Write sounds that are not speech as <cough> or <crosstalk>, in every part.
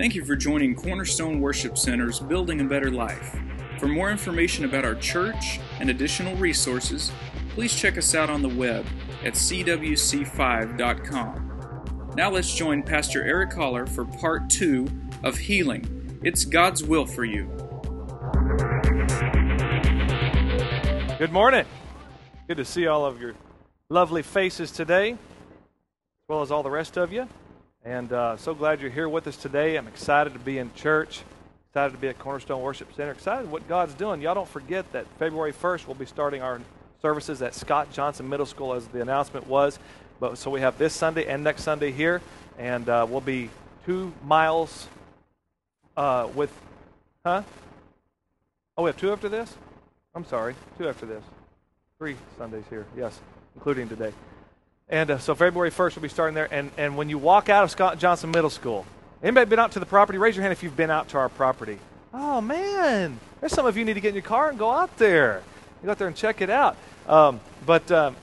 Thank you for joining Cornerstone Worship Center's Building a Better Life. For more information about our church and additional resources, please check us out on the web at cwc5.com. Now let's join Pastor Eric Holler for part two of Healing. It's God's will for you. Good morning. Good to see all of your lovely faces today, as well as all the rest of you. And uh, so glad you're here with us today. I'm excited to be in church, excited to be at Cornerstone Worship Center, excited what God's doing. Y'all don't forget that February 1st we'll be starting our services at Scott Johnson Middle School, as the announcement was. But so we have this Sunday and next Sunday here, and uh, we'll be two miles uh, with, huh? Oh, we have two after this. I'm sorry, two after this. Three Sundays here, yes, including today. And uh, so February 1st we'll be starting there. And, and when you walk out of Scott Johnson Middle School, anybody been out to the property? Raise your hand if you've been out to our property. Oh, man. There's some of you need to get in your car and go out there. You go out there and check it out. Um, but um,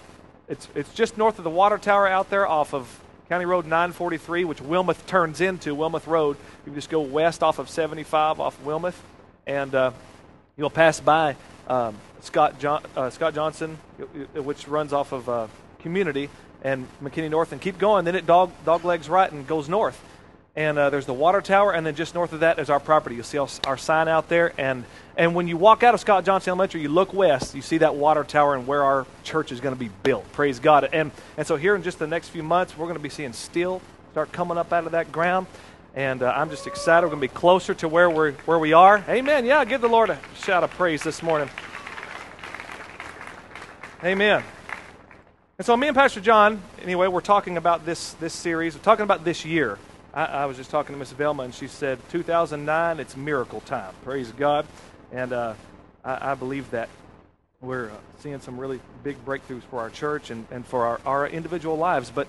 it's, it's just north of the water tower out there off of County Road 943, which Wilmeth turns into, Wilmeth Road. You just go west off of 75 off Wilmeth, and uh, you'll pass by um, Scott, John, uh, Scott Johnson, which runs off of uh, Community and McKinney North and keep going. Then it dog, dog legs right and goes north. And uh, there's the water tower, and then just north of that is our property. You'll see our, sign out there. And, and when you walk out of Scott Johnson Elementary, you look west, you see that water tower and where our church is going to be built. Praise God. And, and so here in just the next few months, we're going to be seeing steel start coming up out of that ground. And uh, I'm just excited. We're going to be closer to where, we're, where we are. Amen. Yeah, give the Lord a shout of praise this morning. Amen. And so, me and Pastor John, anyway, we're talking about this, this series. We're talking about this year. I, I was just talking to Miss Velma, and she said, 2009, it's miracle time. Praise God. And uh, I, I, believe that we're uh, seeing some really big breakthroughs for our church and, and for our, our individual lives. But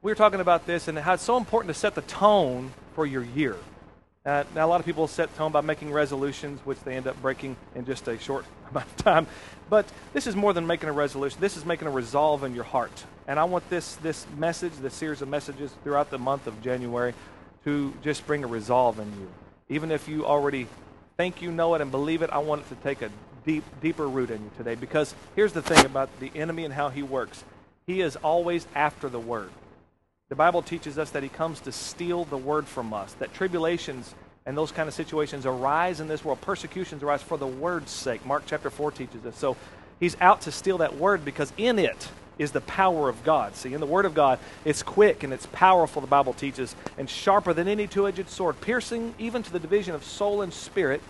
we were talking about this and how it's so important to set the tone for your year. Uh, now, a lot of people set tone by making resolutions, which they end up breaking in just a short <laughs> amount of time. But this is more than making a resolution. This is making a resolve in your heart. And I want this, this message, this series of messages throughout the month of January, to just bring a resolve in you. Even if you already think you know it and believe it, I want it to take a deep, deeper root in you today. Because here's the thing about the enemy and how he works he is always after the word. The Bible teaches us that he comes to steal the word from us, that tribulations and those kind of situations arise in this world. Persecutions arise for the word's sake. Mark chapter 4 teaches us. So he's out to steal that word because in it is the power of God. See, in the word of God, it's quick and it's powerful, the Bible teaches, and sharper than any two edged sword, piercing even to the division of soul and spirit.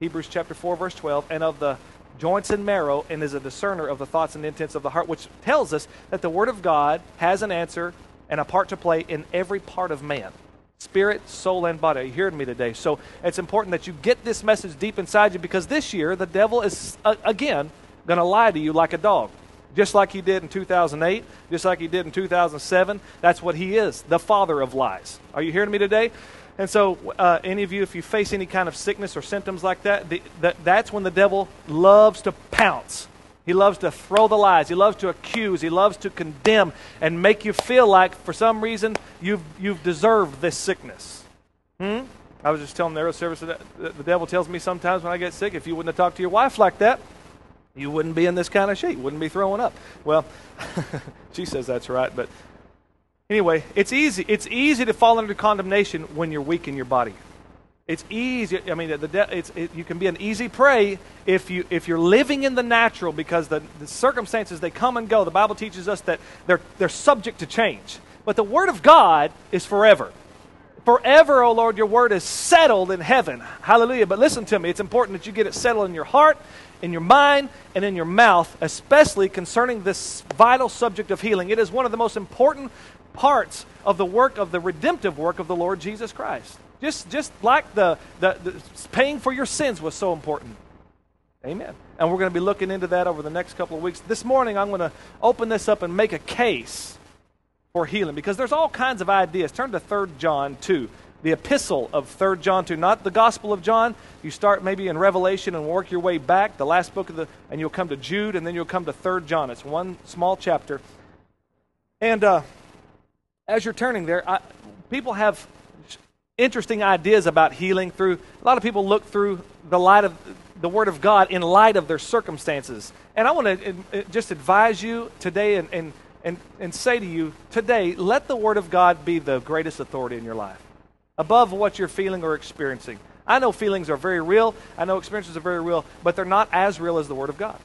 Hebrews chapter 4, verse 12, and of the joints and marrow, and is a discerner of the thoughts and intents of the heart, which tells us that the Word of God has an answer and a part to play in every part of man spirit, soul, and body. Are you hearing me today? So it's important that you get this message deep inside you because this year the devil is, uh, again, going to lie to you like a dog. Just like he did in 2008, just like he did in 2007. That's what he is, the father of lies. Are you hearing me today? And so, uh, any of you, if you face any kind of sickness or symptoms like that, the, that, that's when the devil loves to pounce he loves to throw the lies. He loves to accuse. He loves to condemn and make you feel like, for some reason, you've, you've deserved this sickness. Hmm? I was just telling the service that the devil tells me sometimes when I get sick, if you wouldn't have talked to your wife like that, you wouldn't be in this kind of shape. You wouldn't be throwing up. Well, <laughs> she says that's right, but anyway, it's easy. It's easy to fall under condemnation when you're weak in your body. It's easy. I mean, the, it's, it, you can be an easy prey if, you, if you're living in the natural because the, the circumstances, they come and go. The Bible teaches us that they're, they're subject to change. But the Word of God is forever. Forever, O oh Lord, your Word is settled in heaven. Hallelujah. But listen to me. It's important that you get it settled in your heart, in your mind, and in your mouth, especially concerning this vital subject of healing. It is one of the most important parts of the work of the redemptive work of the Lord Jesus Christ. Just, just like the, the, the paying for your sins was so important. Amen. And we're going to be looking into that over the next couple of weeks. This morning, I'm going to open this up and make a case for healing because there's all kinds of ideas. Turn to 3 John 2, the epistle of 3 John 2, not the Gospel of John. You start maybe in Revelation and work your way back, the last book of the, and you'll come to Jude, and then you'll come to 3 John. It's one small chapter. And uh, as you're turning there, I, people have interesting ideas about healing through a lot of people look through the light of the word of god in light of their circumstances. And i want to just advise you today and, and, and, and say to you today let the word of god be the greatest authority in your life above what you're feeling or experiencing. I know feelings are very real. I know experiences are very real but they're not as real as the word of god.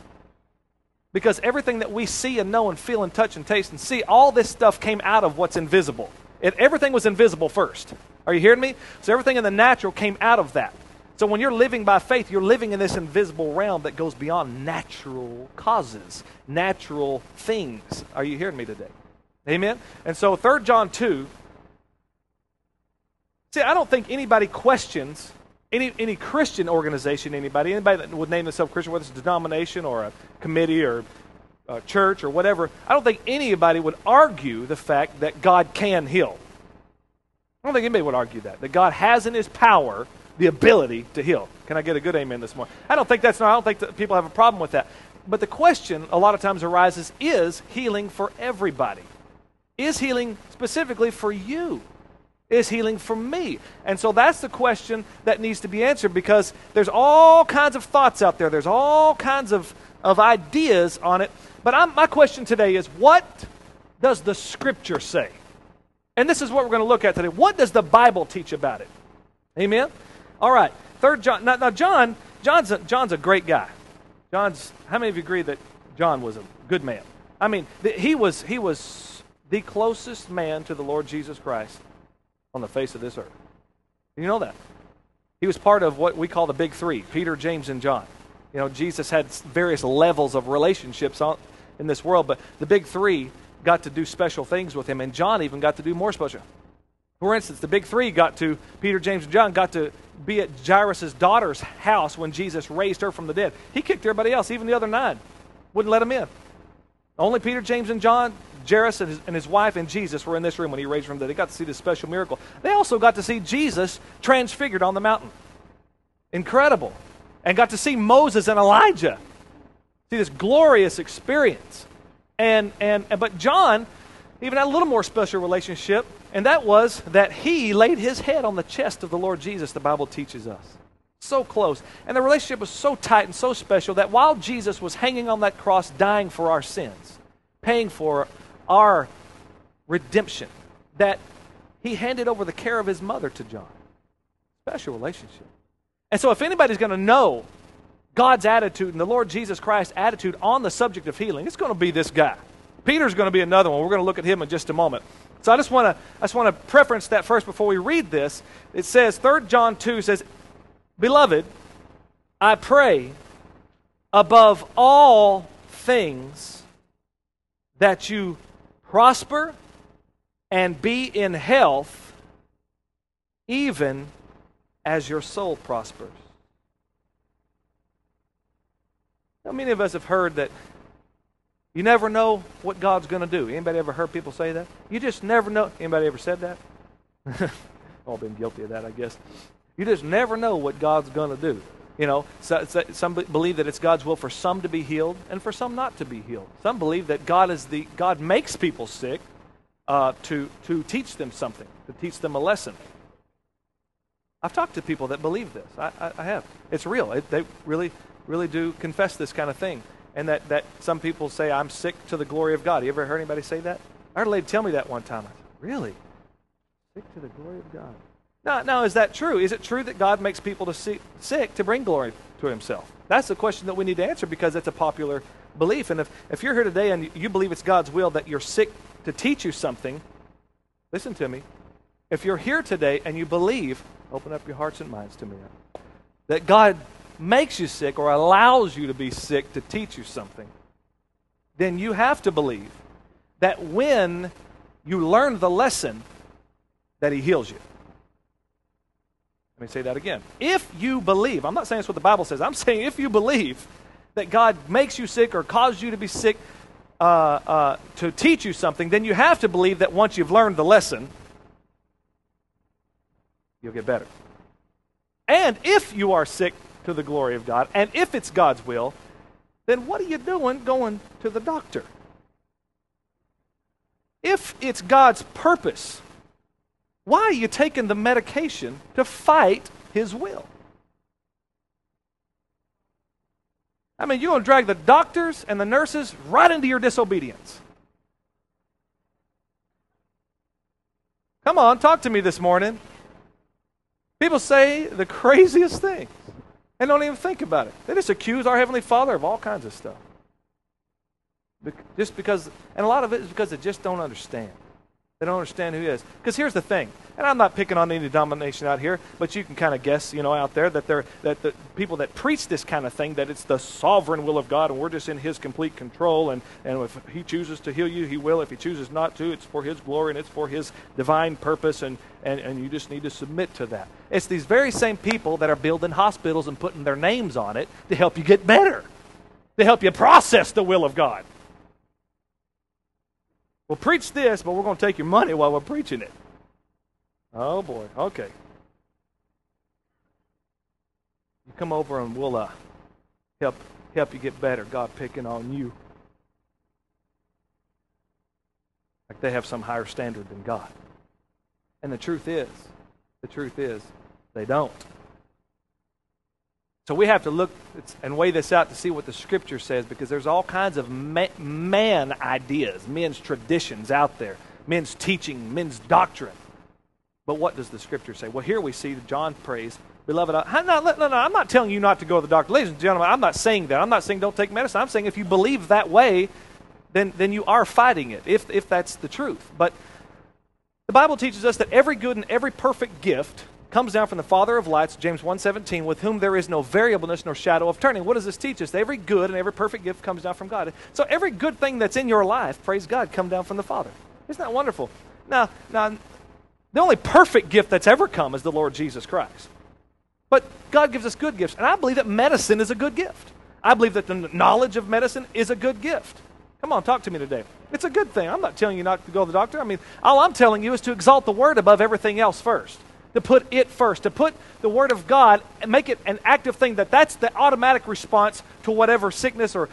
Because everything that we see and know and feel and touch and taste and see all this stuff came out of what's invisible. It, everything was invisible first are you hearing me? So everything in the natural came out of that. So when you're living by faith, you're living in this invisible realm that goes beyond natural causes, natural things. Are you hearing me today? Amen? And so 3 John 2. See, I don't think anybody questions any, any Christian organization, anybody, anybody that would name themselves Christian, whether it's a denomination or a committee or a church or whatever, I don't think anybody would argue the fact that God can heal. I don't think anybody would argue that. That God has in his power the ability to heal. Can I get a good amen this morning? I don't think that's not, I don't think that people have a problem with that. But the question a lot of times arises is healing for everybody? Is healing specifically for you? Is healing for me? And so that's the question that needs to be answered because there's all kinds of thoughts out there, there's all kinds of, of ideas on it. But I'm, my question today is what does the scripture say? And this is what we're going to look at today. What does the Bible teach about it? Amen? All right. Third John. Now, now John, John's a, John's a great guy. John's, how many of you agree that John was a good man? I mean, he was, he was the closest man to the Lord Jesus Christ on the face of this earth. You know that? He was part of what we call the big three Peter, James, and John. You know, Jesus had various levels of relationships on, in this world, but the big three got to do special things with him, and John even got to do more special. For instance, the big three got to, Peter, James, and John got to be at Jairus' daughter's house when Jesus raised her from the dead. He kicked everybody else, even the other nine. Wouldn't let them in. Only Peter, James, and John, Jairus and his, and his wife and Jesus were in this room when he raised her from the dead. They got to see this special miracle. They also got to see Jesus transfigured on the mountain. Incredible. And got to see Moses and Elijah. See this glorious experience. And, and, but John even had a little more special relationship, and that was that he laid his head on the chest of the Lord Jesus, the Bible teaches us. So close. And the relationship was so tight and so special that while Jesus was hanging on that cross, dying for our sins, paying for our redemption, that he handed over the care of his mother to John. Special relationship. And so, if anybody's going to know God's attitude and the Lord Jesus Christ's attitude on the subject of healing, it's going to be this guy. Peter's going to be another one. We're going to look at him in just a moment. So I just want to I just want to preference that first before we read this. It says 3 John 2 says, "Beloved, I pray above all things that you prosper and be in health even as your soul prospers." How many of us have heard that you never know what God's going to do? Anybody ever heard people say that? You just never know. Anybody ever said that? <laughs> All been guilty of that, I guess. You just never know what God's going to do. You know, so, so, some believe that it's God's will for some to be healed and for some not to be healed. Some believe that God is the God makes people sick uh, to to teach them something, to teach them a lesson. I've talked to people that believe this. I, I, I have. It's real. It, they really really do confess this kind of thing. And that, that some people say, I'm sick to the glory of God. You ever heard anybody say that? I heard a lady tell me that one time. I said, Really? Sick to the glory of God. Now, now, is that true? Is it true that God makes people to see, sick to bring glory to himself? That's the question that we need to answer because it's a popular belief. And if, if you're here today and you believe it's God's will that you're sick to teach you something, listen to me. If you're here today and you believe, open up your hearts and minds to me, that God makes you sick or allows you to be sick to teach you something, then you have to believe that when you learn the lesson, that He heals you. Let me say that again. If you believe, I'm not saying it's what the Bible says, I'm <laughs> saying if you believe that God makes you sick or causes you to be sick uh, uh, to teach you something, then you have to believe that once you've learned the lesson, you'll get better. And if you are sick to the glory of God. And if it's God's will, then what are you doing going to the doctor? If it's God's purpose Why are you taking the medication to fight His will? I mean, you're going to drag the doctors and the nurses right into your disobedience. Come on, talk to me this morning. People say the <laughs> craziest things and don't even think about it. They just accuse our Heavenly Father of all kinds of stuff. Just because, and a lot of it is because they just don't understand. They don't understand who he is. Because here's the thing, and I'm not picking on any denomination out here, but you can kind of guess, you know, out there that they're that the people that preach this kind of thing, that it's the sovereign will of God and we're just in his complete control, and, and if he chooses to heal you, he will. If he chooses not to, it's for his glory and it's for his divine purpose, and, and, and you just need to submit to that. It's these very same people that are building hospitals and putting their names on it to help you get better, to help you process the will of God. We'll preach this, but we're going to take your money while we're preaching it. Oh, boy. Okay. You come over and we'll uh, help, help you get better. God picking on you. Like they have some higher standard than God. And the truth is, the truth is, they don't. So we have to look and weigh this out to see what the Scripture says because there's all kinds of man ideas, men's traditions out there, men's teaching, men's doctrine. But what does the Scripture say? Well, here we see John prays, Beloved, I, no, no, no, I'm not telling you not to go to the doctor. Ladies and gentlemen, I'm not saying that. I'm not saying don't take medicine. I'm saying if you believe that way, then, then you are fighting it, if, if that's the truth. But the Bible teaches us that every good and every perfect gift comes down from the Father of lights, James 1.17, with whom there is no variableness nor shadow of turning. What does this teach us? Every good and every perfect gift comes down from God. So every good thing that's in your life, praise God, come down from the Father. Isn't that wonderful? Now, now, the only perfect gift that's ever come is the Lord Jesus Christ. But God gives us good gifts, and I believe that medicine is a good gift. I believe that the knowledge of medicine is a good gift. Come on, talk to me today. It's a good thing. I'm not telling you not to go to the doctor. I mean, all I'm telling you is to exalt the word above everything else first to put it first, to put the Word of God and make it an active thing that that's the automatic response to whatever sickness or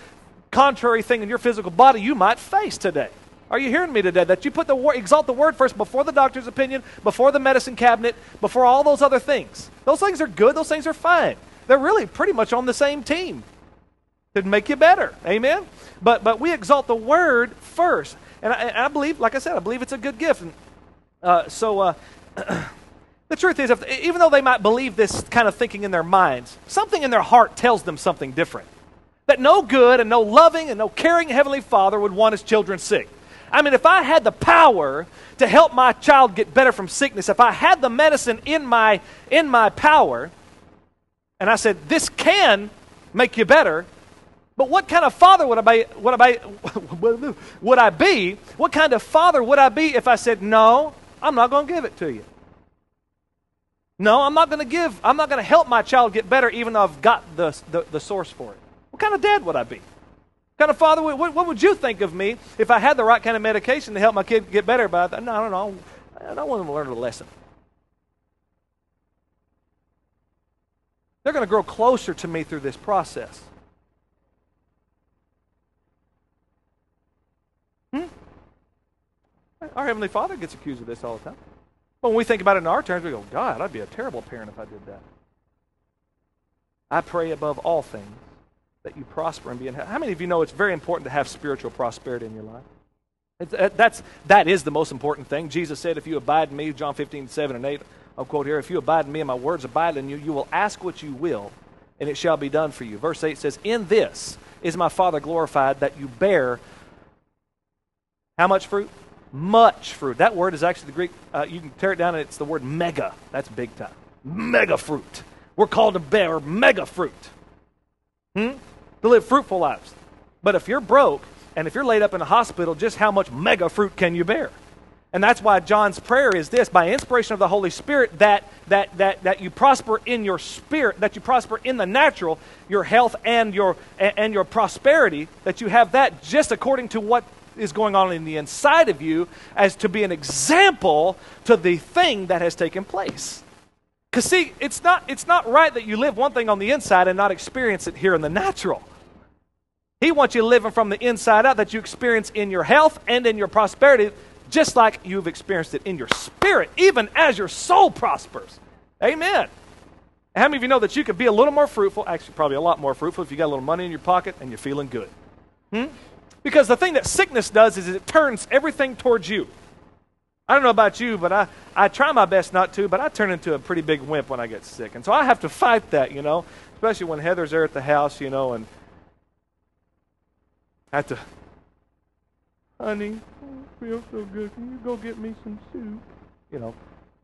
contrary thing in your physical body you might face today. Are you hearing me today? That you put the word, exalt the word first before the doctor's opinion, before the medicine cabinet, before all those other things. Those things are good. Those things are fine. They're really pretty much on the same team to make you better. Amen. But but we exalt the word first, and I, I believe, like I said, I believe it's a good gift. And, uh, so. Uh, <clears throat> The truth is, if, even though they might believe this kind of thinking in their minds, something in their heart tells them something different. That no good and no loving and no caring Heavenly Father would want his children sick. I mean, if I had the power to help my child get better from sickness, if I had the medicine in my, in my power, and I said, this can make you better, but what kind of father would I be, would I be, <laughs> would I be? What kind of father would I be if I said, no, I'm not going to give it to you? No, I'm not going to give, I'm not going to help my child get better even though I've got the, the, the, source for it. What kind of dad would I be? Kind of father, what, what would you think of me if I had the right kind of medication to help my kid get better? But I, no, I don't know. I don't want them to learn a lesson. They're going to grow closer to me through this process. Hmm? Our Heavenly Father gets accused of this all the time. But when we think about it in our terms, we go, God, I'd be a terrible parent if I did that. I pray above all things that you prosper and be in health. How many of you know it's very important to have spiritual prosperity in your life? Uh, that's, that is the most important thing. Jesus said, if you abide in me, John 15, 7 and 8, I'll quote here, if you abide in me and my words abide in you, you will ask what you will, and it shall be done for you. Verse 8 says, In this is my Father glorified, that you bear how much fruit? much fruit. That word is actually the Greek, uh, you can tear it down and it's the word mega. That's big time. Mega fruit. We're called to bear mega fruit. Hmm? To live fruitful lives. But if you're broke and if you're laid up in a hospital, just how much mega fruit can you bear? And that's why John's prayer is this by inspiration of the Holy Spirit, that, that, that, that you prosper in your spirit, that you prosper in the natural, your health and your, and your prosperity, that you have that just according to what is going on in the inside of you as to be an example to the thing that has taken place. Because, see, it's not, it's not right that you live one thing on the inside and not experience it here in the natural. He wants you living from the inside out that you experience in your health and in your prosperity just like you've experienced it in your spirit, even as your soul prospers. Amen. How many of you know that you could be a little more fruitful, actually, probably a lot more fruitful, if you got a little money in your pocket and you're feeling good? Hmm? Because the thing that sickness does is it turns everything towards you. I don't know about you, but I, I try my best not to, but I turn into a pretty big wimp when I get sick. And so I have to fight that, you know, especially when Heather's there at the house, you know, and I have to, honey, I feel so good. Can you go get me some soup? You know,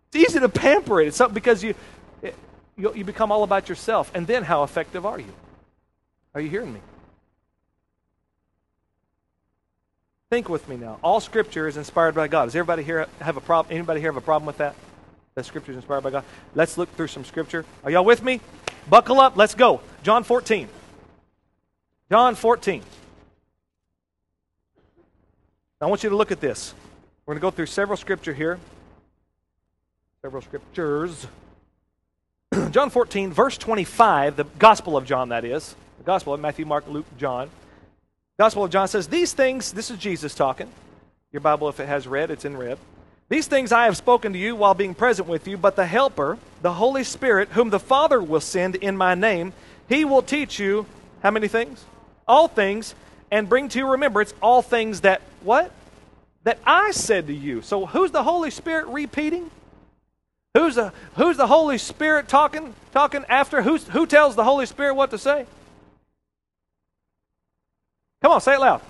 it's easy to pamper it. It's something because you, it, you, you become all about yourself. And then how effective are you? Are you hearing me? Think with me now. All Scripture is inspired by God. Does everybody here have a problem? Anybody here have a problem with that? That Scripture is inspired by God. Let's look through some Scripture. Are y'all with me? Buckle up. Let's go. John 14. John 14. I want you to look at this. We're going to go through several Scripture here. Several Scriptures. <clears throat> John 14, verse 25, the Gospel of John, that is. The Gospel of Matthew, Mark, Luke, John. Gospel of John says, These things, this is Jesus talking. Your Bible, if it has red, it's in red. These things I have spoken to you while being present with you, but the Helper, the Holy Spirit, whom the Father will send in my name, he will teach you how many things? All things, and bring to your remembrance all things that, what? That I said to you. So who's the Holy Spirit repeating? Who's the, who's the Holy Spirit talking, talking after? Who's, who tells the Holy Spirit what to say? Come on, say it loud.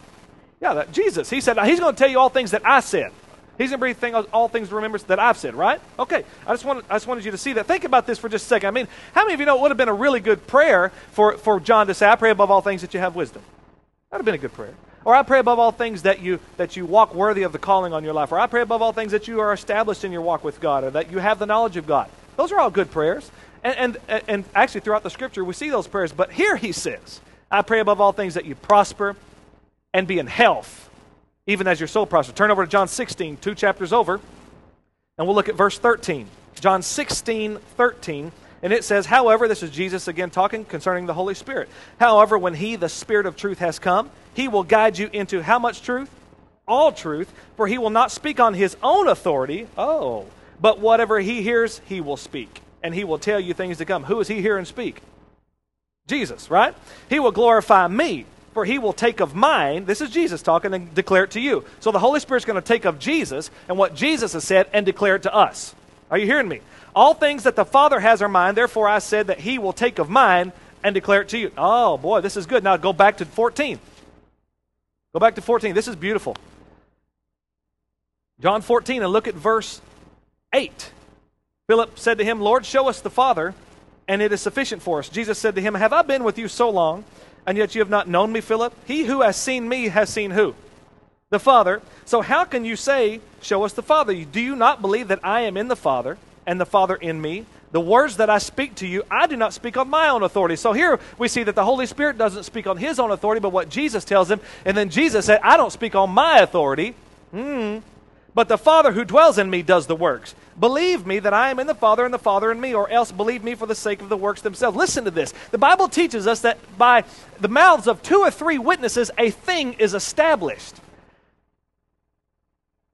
Yeah, that, Jesus. He said, He's going to tell you all things that I said. He's going to bring all things to remembrance that I've said, right? Okay. I just, wanted, I just wanted you to see that. Think about this for just a second. I mean, how many of you know it would have been a really good prayer for, for John to say, I pray above all things that you have wisdom? That would have been a good prayer. Or I pray above all things that you, that you walk worthy of the calling on your life. Or I pray above all things that you are established in your walk with God. Or that you have the knowledge of God. Those are all good prayers. And, and, and actually, throughout the scripture, we see those prayers. But here he says, I pray above all things that you prosper and be in health, even as your soul prospers. Turn over to John 16, two chapters over, and we'll look at verse 13. John 16, 13. And it says, However, this is Jesus again talking concerning the Holy Spirit. However, when He, the Spirit of truth, has come, He will guide you into how much truth? All truth, for He will not speak on His own authority. Oh, but whatever He hears, He will speak. And He will tell you things to come. Who is He here and speak? Jesus, right? He will glorify me for he will take of mine, this is Jesus talking, and declare it to you. So the Holy Spirit's going to take of Jesus and what Jesus has said and declare it to us. Are you hearing me? All things that the Father has are mine, therefore I said that he will take of mine and declare it to you. Oh, boy, this is good. Now go back to 14. Go back to 14. This is beautiful. John 14, and look at verse 8. Philip said to him, Lord, show us the Father, and it is sufficient for us. Jesus said to him, Have I been with you so long? And yet you have not known me, Philip? He who has seen me has seen who? The Father. So how can you say, Show us the Father? Do you not believe that I am in the Father, and the Father in me? The words that I speak to you, I do not speak on my own authority. So here we see that the Holy Spirit doesn't speak on his own authority, but what Jesus tells him. And then Jesus said, I don't speak on my authority. Hmm. But the Father who dwells in me does the works. Believe me that I am in the Father and the Father in me, or else believe me for the sake of the works themselves. Listen to this. The Bible teaches us that by the mouths of two or three witnesses, a thing is established.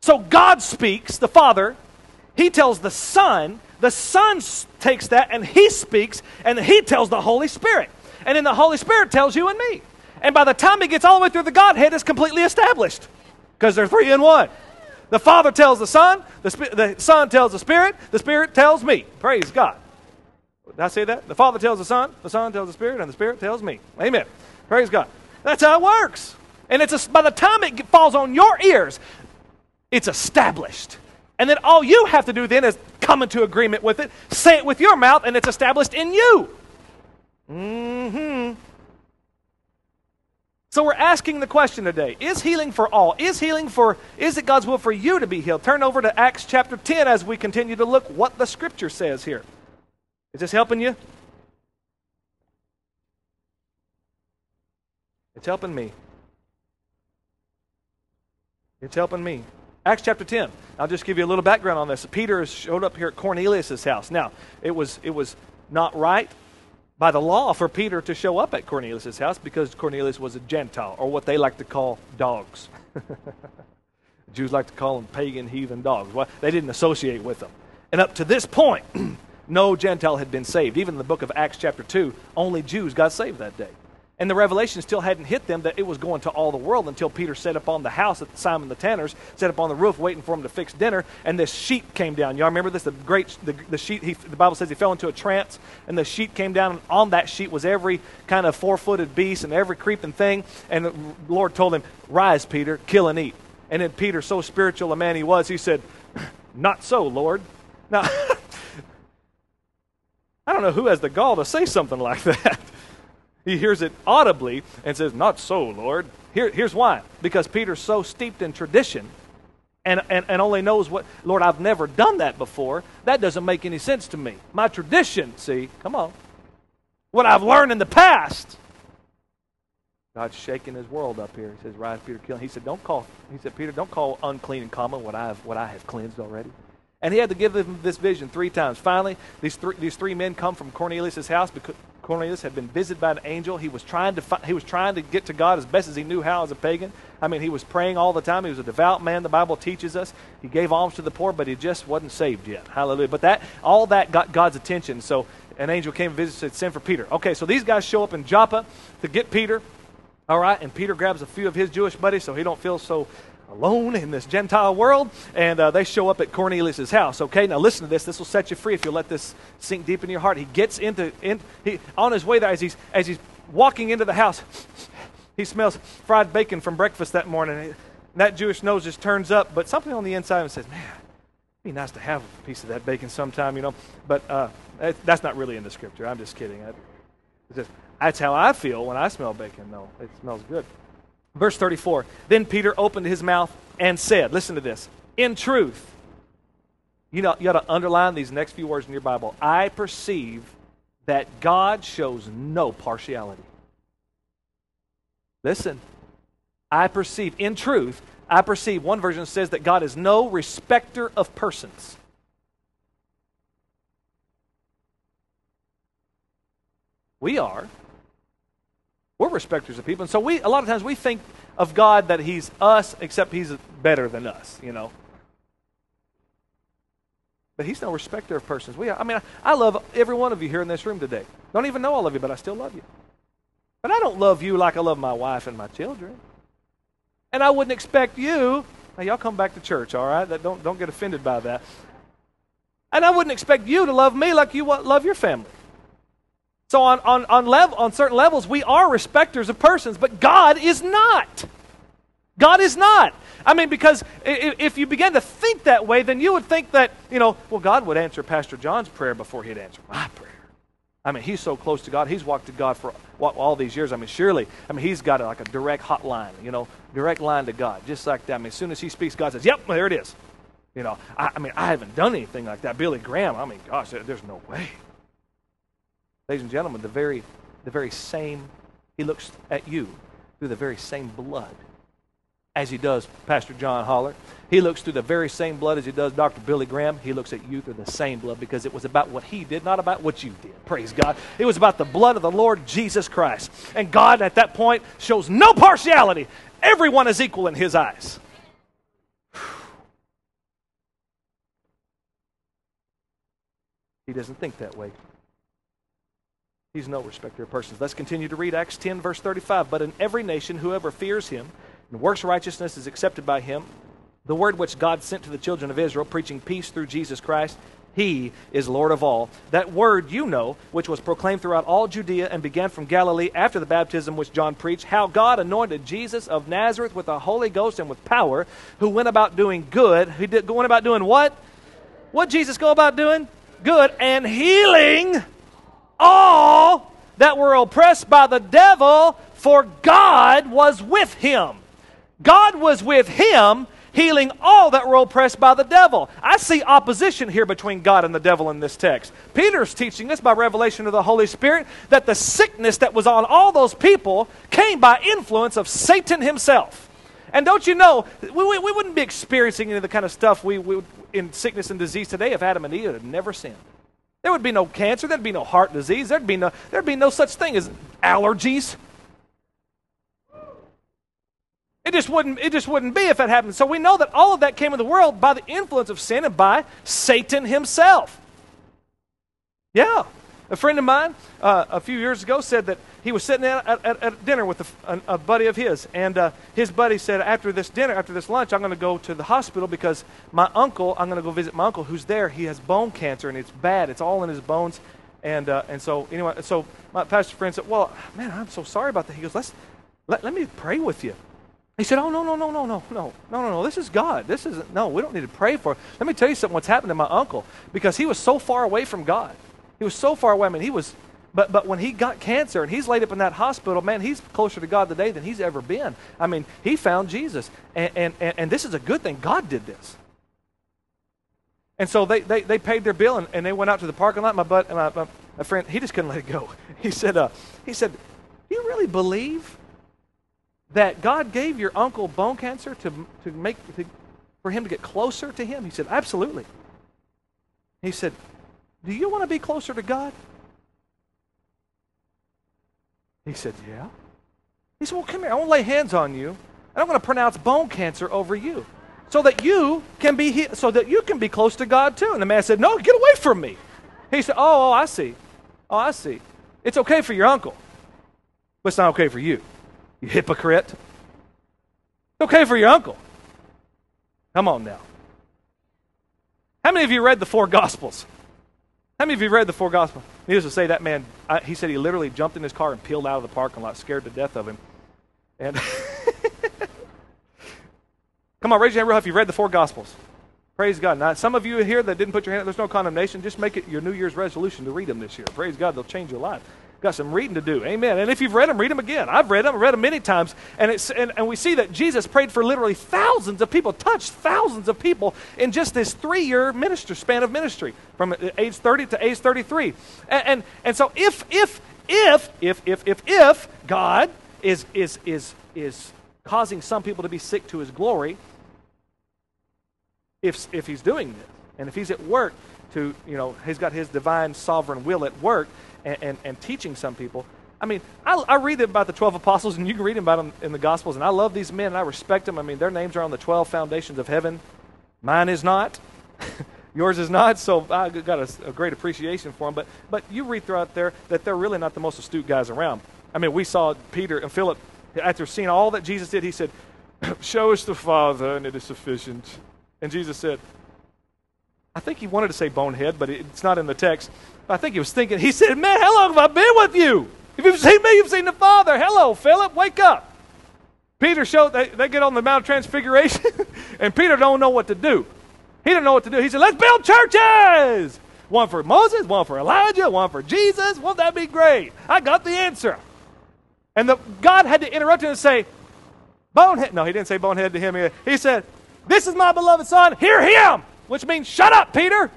So God speaks, the Father, He tells the Son, the Son takes that and He speaks, and He tells the Holy Spirit. And then the Holy Spirit tells you and me. And by the time He gets all the way through the Godhead, it's completely established because they're three in one. The Father tells the Son, the, the Son tells the Spirit, the Spirit tells me. Praise God. Did I say that? The Father tells the Son, the Son tells the Spirit, and the Spirit tells me. Amen. Praise God. That's how it works. And it's a, by the time it falls on your ears, it's established. And then all you have to do then is come into agreement with it, say it with your mouth, and it's established in you. Mm-hmm. So we're asking the question today Is healing for all? Is healing for, is it God's will for you to be healed? Turn over to Acts chapter 10 as we continue to look what the scripture says here. Is this helping you? It's helping me. It's helping me. Acts chapter 10. I'll just give you a little background on this. Peter showed up here at Cornelius' house. Now, it was, it was not right by the law for Peter to show up at Cornelius' house because Cornelius was a Gentile, or what they like to call dogs. <laughs> Jews like to call them pagan, heathen dogs. Well, they didn't associate with them. And up to this point, <clears throat> no Gentile had been saved. Even in the book of Acts, chapter 2, only Jews got saved that day. And the revelation still hadn't hit them that it was going to all the world until Peter set up on the house at Simon the Tanner's, set up on the roof waiting for him to fix dinner, and this sheet came down. Y'all remember this? The great, the, the sheet, he, the Bible says he fell into a trance, and the sheet came down, and on that sheet was every kind of four footed beast and every creeping thing. And the Lord told him, Rise, Peter, kill and eat. And then Peter, so spiritual a man he was, he said, <clears throat> Not so, Lord. Now, <laughs> I don't know who has the gall to say something like that. <laughs> He hears it audibly and says, Not so, Lord. Here, here's why. Because Peter's so steeped in tradition and, and, and only knows what, Lord, I've never done that before. That doesn't make any sense to me. My tradition, see, come on. What I've learned in the past. God's shaking his world up here. He says, Rise, Peter, kill. him. He said, Don't call, he said, Peter, don't call unclean and common what I've what I have cleansed already. And he had to give them this vision three times. Finally, these three, these three men come from Cornelius' house because Cornelius had been visited by an angel. He was trying to he was trying to get to God as best as he knew how as a pagan. I mean, he was praying all the time. He was a devout man. The Bible teaches us he gave alms to the poor, but he just wasn't saved yet. Hallelujah! But that all that got God's attention. So an angel came and visited, "Send for Peter." Okay, so these guys show up in Joppa to get Peter. All right, and Peter grabs a few of his Jewish buddies so he don't feel so alone in this Gentile world, and uh, they show up at Cornelius' house. Okay, now listen to this. This will set you free if you let this sink deep in your heart. He gets into, in, he, on his way there, as he's, as he's walking into the house, he smells fried bacon from breakfast that morning. That Jewish nose just turns up, but something on the inside of him says, Man, it'd be nice to have a piece of that bacon sometime, you know. But uh, that's not really in the scripture. I'm just kidding. Just, that's how I feel when I smell bacon, though. It smells good. Verse 34 Then Peter opened his mouth and said, Listen to this. In truth, you know, you ought to underline these next few words in your Bible. I perceive that God shows no partiality. Listen, I perceive, in truth, I perceive, one version says that God is no respecter of persons. We are. We're respecters of people. And so we a lot of times we think of God that he's us except he's better than us, you know. But he's no respecter of persons. We I mean I love every one of you here in this room today. Don't even know all of you, but I still love you. But I don't love you like I love my wife and my children. And I wouldn't expect you now y'all come back to church, all right? That don't don't get offended by that. And I wouldn't expect you to love me like you love your family. So, on, on, on, level, on certain levels, we are respecters of persons, but God is not. God is not. I mean, because if you begin to think that way, then you would think that, you know, well, God would answer Pastor John's prayer before he'd answer my prayer. I mean, he's so close to God. He's walked to God for all these years. I mean, surely, I mean, he's got like a direct hotline, you know, direct line to God, just like that. I mean, as soon as he speaks, God says, yep, there it is. You know, I, I mean, I haven't done anything like that. Billy Graham, I mean, gosh, there's no way. Ladies and gentlemen, the very, the very same, he looks at you through the very same blood as he does Pastor John Holler. He looks through the very same blood as he does Dr. Billy Graham. He looks at you through the same blood because it was about what he did, not about what you did. Praise God. It was about the blood of the Lord Jesus Christ. And God, at that point, shows no partiality. Everyone is equal in his eyes. He doesn't think that way. He's no respecter of persons. Let's continue to read Acts 10, verse 35. But in every nation, whoever fears him and works righteousness is accepted by him. The word which God sent to the children of Israel, preaching peace through Jesus Christ, he is Lord of all. That word you know, which was proclaimed throughout all Judea and began from Galilee after the baptism which John preached, how God anointed Jesus of Nazareth with the Holy Ghost and with power, who went about doing good. He did, went about doing what? What Jesus go about doing? Good and healing all that were oppressed by the devil, for God was with him. God was with him, healing all that were oppressed by the devil. I see opposition here between God and the devil in this text. Peter's teaching us by revelation of the Holy Spirit that the sickness that was on all those people came by influence of Satan himself. And don't you know, we, we, we wouldn't be experiencing any of the kind of stuff we, we in sickness and disease today if Adam and Eve had never sinned. There would be no cancer. There'd be no heart disease. There'd be no, there'd be no such thing as allergies. It just wouldn't, it just wouldn't be if it happened. So we know that all of that came in the world by the influence of sin and by Satan himself. Yeah. A friend of mine uh, a few years ago said that he was sitting at, at, at dinner with a, a, buddy of his, and uh, his buddy said, After this dinner, after this lunch, I'm going to go to the hospital because my uncle, I'm going to go visit my uncle who's there. He has bone cancer, and it's bad. It's all in his bones. And, uh, and so, anyway, so my pastor friend said, Well, man, I'm so sorry about that. He goes, Let's, let, let me pray with you. He said, Oh, no, no, no, no, no, no, no, no, no. This is God. This isn't, no, we don't need to pray for. It. Let me tell you something what's happened to my uncle because he was so far away from God. He was so far away. I mean, he was, but, but when he got cancer and he's laid up in that hospital, man, he's closer to God today than he's ever been. I mean, he found Jesus. And, and, and, and this is a good thing. God did this. And so they, they, they paid their bill and, and they went out to the parking lot. My, butt, my, my, my friend, he just couldn't let it go. <laughs> He said, uh, he said, Do you really believe that God gave your uncle bone cancer to, to make, to, for him to get closer to him? He said, Absolutely. He said, do you want to be closer to God? He said, Yeah. He said, Well, come here. I want to lay hands on you. And I'm going to pronounce bone cancer over you so that you can be he- so that you can be close to God too. And the man said, No, get away from me. He said, Oh, oh I see. Oh, I see. It's okay for your uncle, but it's not okay for you. You hypocrite. It's okay for your uncle. Come on now. How many of you read the four Gospels? How many of you read the four Gospels? Needless to say, that man, I, he said he literally jumped in his car and peeled out of the parking lot, scared to death of him. And <laughs> come on, raise your hand real if you read the four Gospels. Praise God. Now, some of you here that didn't put your hand, up, there's no condemnation. Just make it your New Year's resolution to read them this year. Praise God, they'll change your life. Got some reading to do. Amen. And if you've read them, read them again. I've read them, read them many times. And, it's, and, and we see that Jesus prayed for literally thousands of people, touched thousands of people in just this three year minister span of ministry from age 30 to age 33. And, and, and so if, if, if, if, if, if, if God is, is, is, is causing some people to be sick to his glory, if, if he's doing this, and if he's at work to, you know, he's got his divine sovereign will at work, and, and, and teaching some people. I mean, I, I, read about the 12 apostles, and you can read about them in the Gospels, and I love these men, and I respect them. I mean, their names are on the 12 foundations of heaven. Mine is not. <laughs> Yours is not, so I got a, a, great appreciation for them. But, but you read throughout there that they're really not the most astute guys around. I mean, we saw Peter and Philip, after seeing all that Jesus did, he said, <clears throat> Show us the Father, and it is sufficient. And Jesus said, I think he wanted to say bonehead, but it's not in the text. I think he was thinking, he said, Man, how long have I been with you? If you've seen me, you've seen the Father. Hello, Philip, wake up. Peter showed, they, they get on the Mount of Transfiguration, <laughs> and Peter don't know what to do. He didn't know what to do. He said, Let's build churches. One for Moses, one for Elijah, one for Jesus. Won't that be great? I got the answer. And the, God had to interrupt him and say, Bonehead. No, he didn't say bonehead to him. He said, This is my beloved son. Hear him which means shut up, Peter.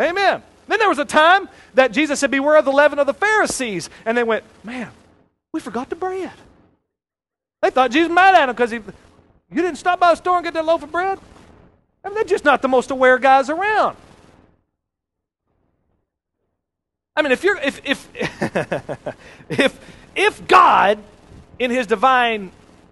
Amen. Then there was a time that Jesus said, Beware of the leaven of the Pharisees. And they went, Man, we forgot the bread. They thought Jesus mad at them because he, you didn't stop by the store and get that loaf of bread? I mean, they're just not the most aware guys around. I mean, if you're if if <laughs> if if God in his divine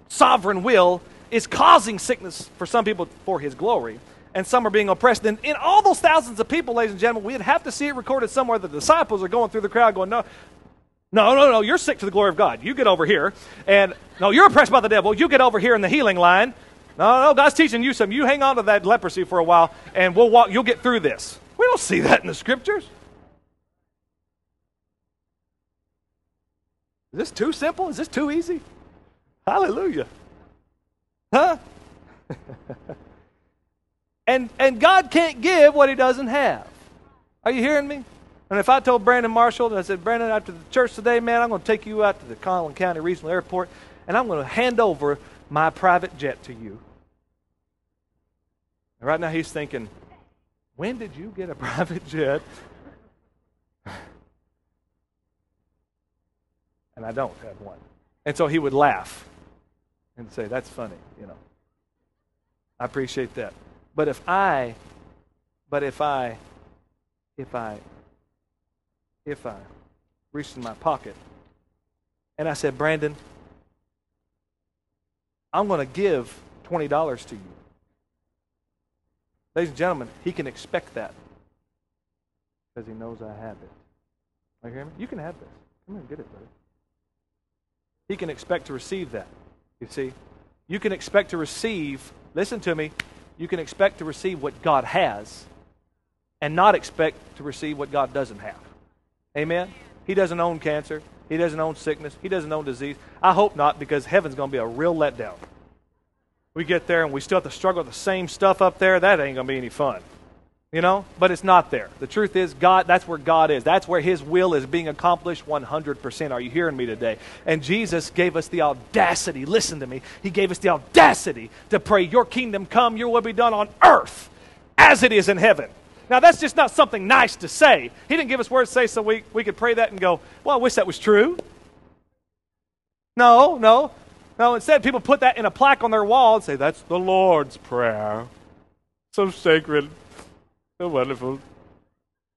sovereign will is causing sickness for some people for his glory, and some are being oppressed. Then, in all those thousands of people, ladies and gentlemen, we'd have to see it recorded somewhere. The disciples are going through the crowd going, No, no, no, no, you're sick to the glory of God. You get over here. And no, you're oppressed by the devil. You get over here in the healing line. No, no, God's teaching you something. You hang on to that leprosy for a while, and we'll walk, you'll get through this. We don't see that in the scriptures. Is this too simple? Is this too easy? Hallelujah. Huh? and, and God can't give what he doesn't have. Are you hearing me? And if I told Brandon Marshall, and I said, Brandon, after the church today, man, I'm going to take you out to the Collin County Regional Airport, and I'm going to hand over my private jet to you. And right now he's thinking, when did you get a <laughs> private jet? and I don't have one. And so he would laugh and say, That's funny, you know. I appreciate that. But if I, but if I, if I, if I reached in my pocket and I said, Brandon, I'm going to give $20 to you. Ladies and gentlemen, he can expect that because he knows I have it. Are you hear me? You can have this. Come here and get it, brother. He can expect to receive that. You see? You can expect to receive, listen to me, you can expect to receive what God has and not expect to receive what God doesn't have. Amen? He doesn't own cancer. He doesn't own sickness. He doesn't own disease. I hope not, because heaven's going to be a real letdown. We get there and we still have to struggle with the same stuff up there. That ain't going to be any fun. You know? But it's not there. The truth is, God, that's where God is. That's where His will is being accomplished 100%. Are you hearing me today? And Jesus gave us the audacity, listen to me, He gave us the audacity to pray, Your kingdom come, your will be done on earth as it is in heaven. Now, that's just not something nice to say. He didn't give us words to say so we, we could pray that and go, Well, I wish that was true. No, no. No, instead, people put that in a plaque on their wall and say, That's the Lord's Prayer. So sacred. So wonderful.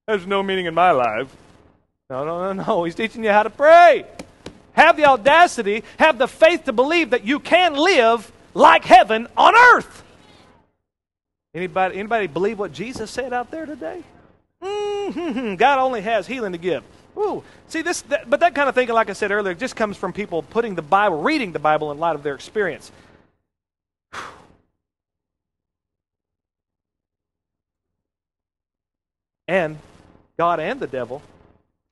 There's no meaning in my life. No, no, no, no. He's teaching you how to pray. Have the audacity, have the faith to believe that you can live like heaven on earth. Anybody, anybody believe what Jesus said out there today? Mm-hmm. God only has healing to give. Ooh, see this, that, but that kind of thinking, like I said earlier, just comes from people putting the Bible, reading the Bible in light of their experience. And God and the devil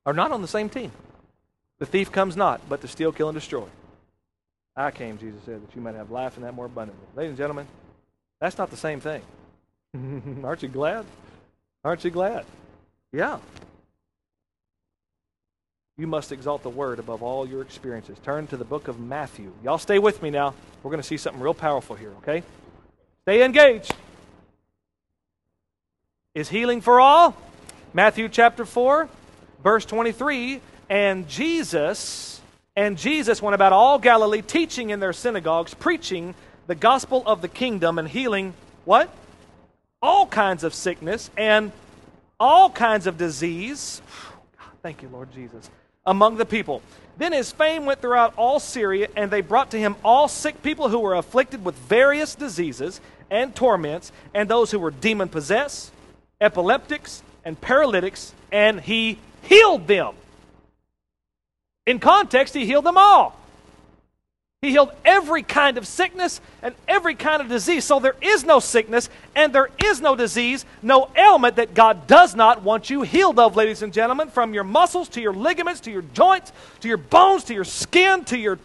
are not on the same team. The thief comes not, but to steal, kill, and destroy. I came, Jesus said, that you might have life and that more abundantly. Ladies and gentlemen, that's not the same thing. <laughs> Aren't you glad? Aren't you glad? Yeah. You must exalt the word above all your experiences. Turn to the book of Matthew. Y'all stay with me now. We're going to see something real powerful here, okay? Stay engaged. Is healing for all? Matthew chapter 4, verse 23. And Jesus, and Jesus went about all Galilee, teaching in their synagogues, preaching the gospel of the kingdom and healing what? All kinds of sickness and all kinds of disease. Thank you, Lord Jesus. Among the people. Then his fame went throughout all Syria, and they brought to him all sick people who were afflicted with various diseases and torments, and those who were demon possessed epileptics, and paralytics, and he healed them. In context, he healed them all. He healed every kind of sickness and every kind of disease. So there is no sickness and there is no disease, no ailment that God does not want you healed of, ladies and gentlemen, from your muscles to your ligaments to your joints to your bones to your skin to your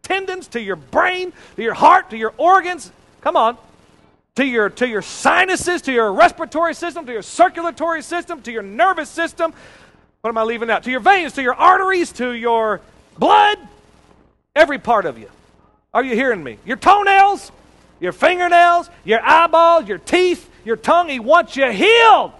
tendons to your brain to your heart to your organs. Come on to your, to your sinuses, to your respiratory system, to your circulatory system, to your nervous system. What am I leaving out? To your veins, to your arteries, to your blood, every part of you. Are you hearing me? Your toenails, your fingernails, your eyeballs, your teeth, your tongue. He wants you healed.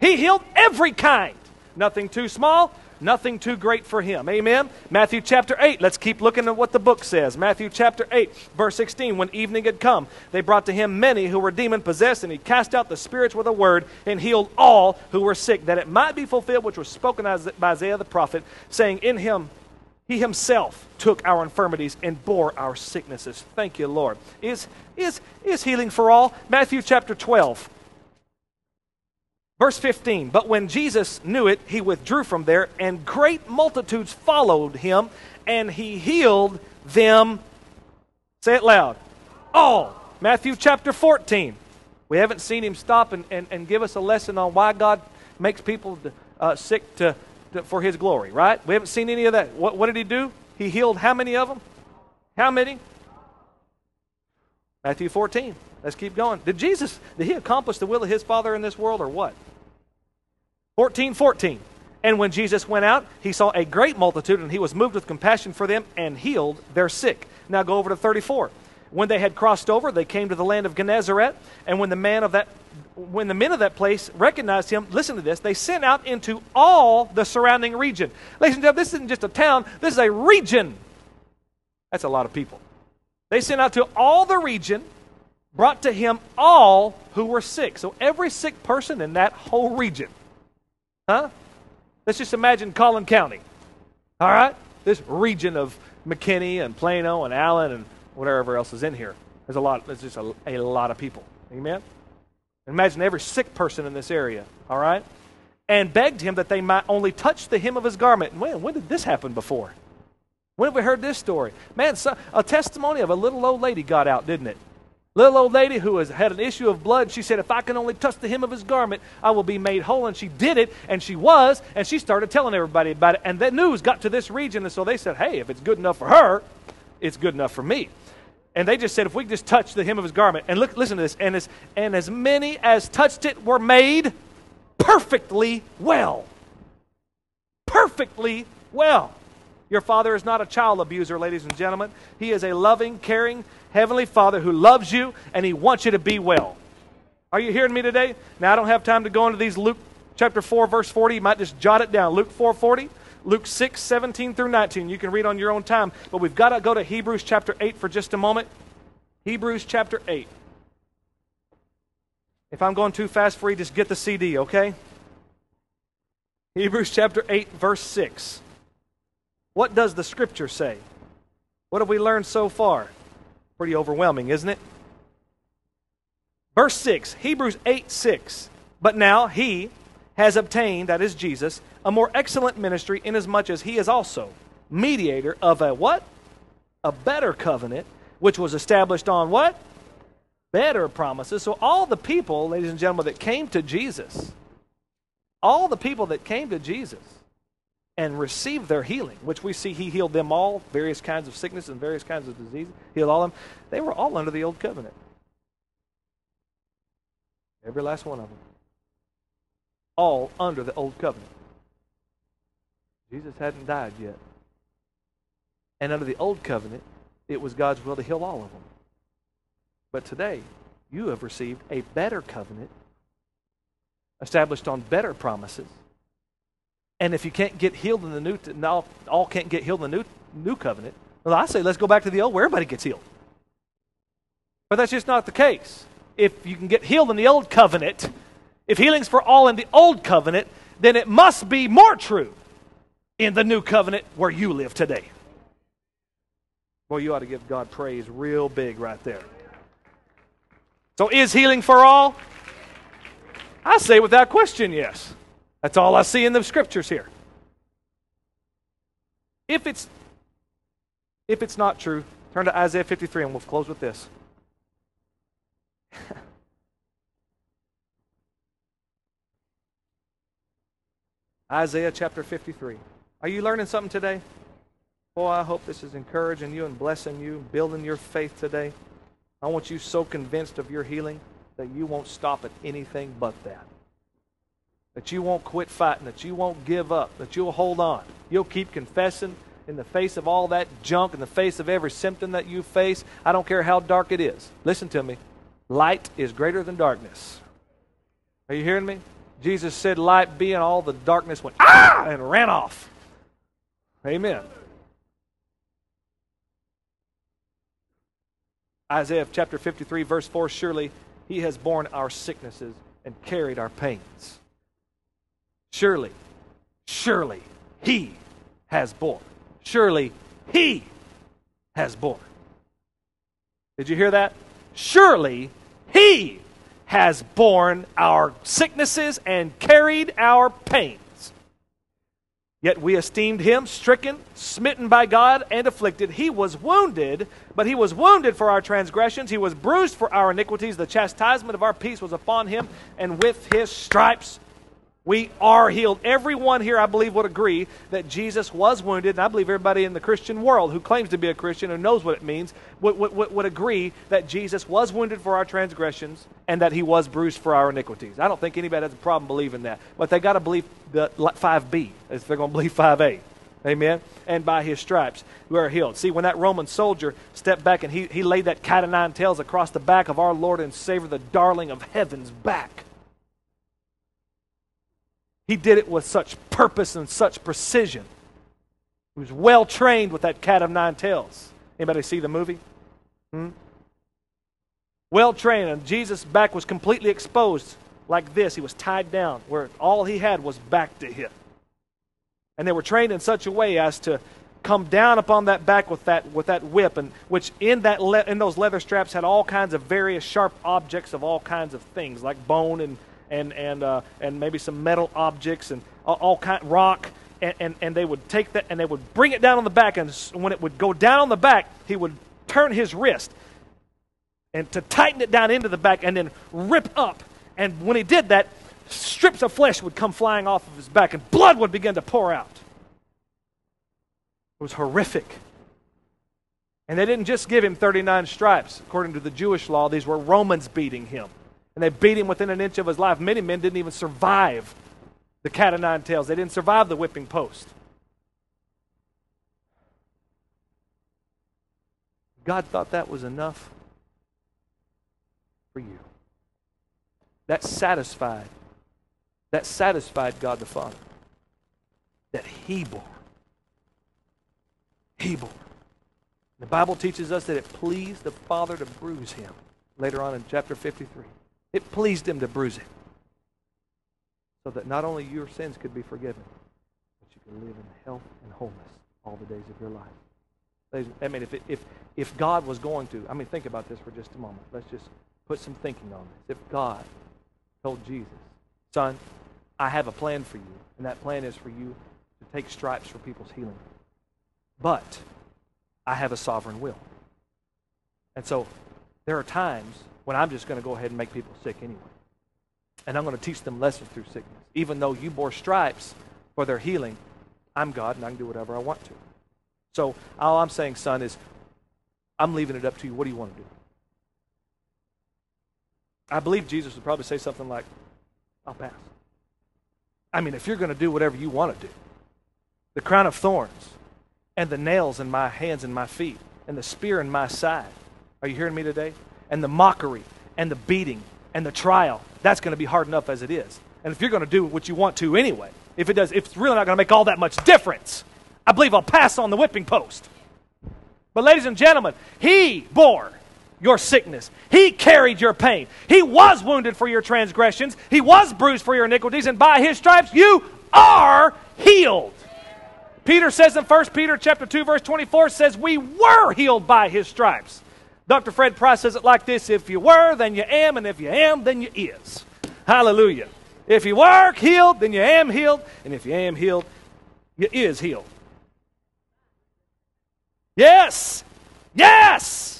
He healed every kind. Nothing too small, Nothing too great for him. Amen. Matthew chapter 8. Let's keep looking at what the book says. Matthew chapter 8, verse 16. When evening had come, they brought to him many who were demon possessed, and he cast out the spirits with a word and healed all who were sick, that it might be fulfilled which was spoken by Isaiah the prophet, saying, In him he himself took our infirmities and bore our sicknesses. Thank you, Lord. Is, is, is healing for all? Matthew chapter 12. Verse 15 But when Jesus knew it, he withdrew from there, and great multitudes followed him, and he healed them. Say it loud. All. Matthew chapter 14. We haven't seen him stop and, and, and give us a lesson on why God makes people uh, sick to, to, for his glory, right? We haven't seen any of that. What, what did he do? He healed how many of them? How many? Matthew 14. Let's keep going. Did Jesus, did he accomplish the will of his Father in this world or what? 14 14. And when Jesus went out, he saw a great multitude, and he was moved with compassion for them and healed their sick. Now go over to 34. When they had crossed over, they came to the land of Gennesaret, and when the man of that when the men of that place recognized him, listen to this, they sent out into all the surrounding region. Ladies and gentlemen, this isn't just a town, this is a region. That's a lot of people. They sent out to all the region, brought to him all who were sick. So every sick person in that whole region Huh? Let's just imagine Collin County. All right? This region of McKinney and Plano and Allen and whatever else is in here. There's a lot, there's just a, a lot of people. Amen? Imagine every sick person in this area, all right? And begged him that they might only touch the hem of his garment. When, when did this happen before? When have we heard this story? Man, so, a testimony of a little old lady got out, didn't it? Little old lady who has had an issue of blood, she said, If I can only touch the hem of his garment, I will be made whole. And she did it, and she was, and she started telling everybody about it. And that news got to this region, and so they said, Hey, if it's good enough for her, it's good enough for me. And they just said, If we just touch the hem of his garment, and look, listen to this, and as, and as many as touched it were made perfectly well. Perfectly well. Your father is not a child abuser, ladies and gentlemen. He is a loving, caring, heavenly father who loves you and he wants you to be well. Are you hearing me today? Now, I don't have time to go into these Luke chapter 4, verse 40. You might just jot it down. Luke 4 40, Luke 6, 17 through 19. You can read on your own time. But we've got to go to Hebrews chapter 8 for just a moment. Hebrews chapter 8. If I'm going too fast for you, just get the CD, okay? Hebrews chapter 8, verse 6. What does the scripture say? What have we learned so far? Pretty overwhelming, isn't it? Verse 6, Hebrews 8 6. But now he has obtained, that is Jesus, a more excellent ministry, inasmuch as he is also mediator of a what? A better covenant, which was established on what? Better promises. So all the people, ladies and gentlemen, that came to Jesus, all the people that came to Jesus, and received their healing, which we see he healed them all, various kinds of sickness and various kinds of diseases, healed all of them. They were all under the old covenant. Every last one of them. All under the old covenant. Jesus hadn't died yet. And under the old covenant, it was God's will to heal all of them. But today, you have received a better covenant established on better promises and if you can't get healed in the new, all, all can't get healed in the new, new covenant, well, I say let's go back to the old where everybody gets healed. But that's just not the case. If you can get healed in the old covenant, if healing's for all in the old covenant, then it must be more true in the new covenant where you live today. Boy, you ought to give God praise real big right there. So, is healing for all? I say without question, yes. That's all I see in the scriptures here. If it's if it's not true, turn to Isaiah 53 and we'll close with this. <laughs> Isaiah chapter 53. Are you learning something today? Boy, I hope this is encouraging you and blessing you, building your faith today. I want you so convinced of your healing that you won't stop at anything but that that you won't quit fighting, that you won't give up, that you'll hold on. You'll keep confessing in the face of all that junk, in the face of every symptom that you face. I don't care how dark it is. Listen to me. Light is greater than darkness. Are you hearing me? Jesus said, Light be, and all the darkness went, ah, and ran off. Amen. Isaiah chapter 53, verse 4 Surely he has borne our sicknesses and carried our pains. Surely, surely he has borne. Surely he has borne. Did you hear that? Surely he has borne our sicknesses and carried our pains. Yet we esteemed him stricken, smitten by God, and afflicted. He was wounded, but he was wounded for our transgressions. He was bruised for our iniquities. The chastisement of our peace was upon him, and with his stripes we are healed. Everyone here, I believe, would agree that Jesus was wounded, and I believe everybody in the Christian world who claims to be a Christian and knows what it means would, would, would agree that Jesus was wounded for our transgressions and that he was bruised for our iniquities. I don't think anybody has a problem believing that. But they got to believe the 5b if they're going to believe 5a. Amen. And by his stripes we are healed. See, when that Roman soldier stepped back and he, he laid that cat o' nine tails across the back of our Lord and Savior, the darling of heaven's back he did it with such purpose and such precision. He was well trained with that cat of nine tails. Anybody see the movie? Hmm? Well trained, and Jesus' back was completely exposed like this. He was tied down, where all he had was back to hit. And they were trained in such a way as to come down upon that back with that with that whip, and which in that le- in those leather straps had all kinds of various sharp objects of all kinds of things, like bone and and and uh, and maybe some metal objects and all, all kind rock. And, and, and they would take that and they would bring it down on the back, and when it would go down on the back, he would turn his wrist and to tighten it down into the back and then rip up. And when he did that, strips of flesh would come flying off of his back and blood would begin to pour out. It was horrific. And they didn't just give him 39 stripes. According to the Jewish law, these were Romans beating him. And they beat him within an inch of his life. Many men didn't even survive the cat o' nine tails, they didn't survive the whipping post. God thought that was enough for you. That satisfied. That satisfied God the Father. That He bore. He bore. The Bible teaches us that it pleased the Father to bruise him. Later on in chapter 53. It pleased him to bruise him. So that not only your sins could be forgiven, but you could live in health and wholeness all the days of your life. I mean, if, it, if, if God was going to, I mean, think about this for just a moment. Let's just put some thinking on this. If God told Jesus, Son, I have a plan for you, and that plan is for you to take stripes for people's healing. But I have a sovereign will. And so there are times when I'm just going to go ahead and make people sick anyway. And I'm going to teach them lessons through sickness. Even though you bore stripes for their healing, I'm God and I can do whatever I want to. So all I'm saying, son, is I'm leaving it up to you. What do you want to do? I believe Jesus would probably say something like, I'll pass. I mean, if you're going to do whatever you want to do, the crown of thorns and the nails in my hands and my feet and the spear in my side, are you hearing me today? And the mockery and the beating and the trial, that's going to be hard enough as it is. And if you're going to do what you want to anyway, if it does, if it's really not going to make all that much difference, I believe I'll pass on the whipping post. But, ladies and gentlemen, He bore your sickness. He carried your pain. He was wounded for your transgressions. He was bruised for your iniquities, and by his stripes you are healed. Peter says in 1 Peter chapter 2 verse 24 says we were healed by his stripes. Dr. Fred Price says it like this, if you were, then you am, and if you am, then you is. Hallelujah. If you were healed, then you am healed, and if you am healed, you is healed. Yes. Yes.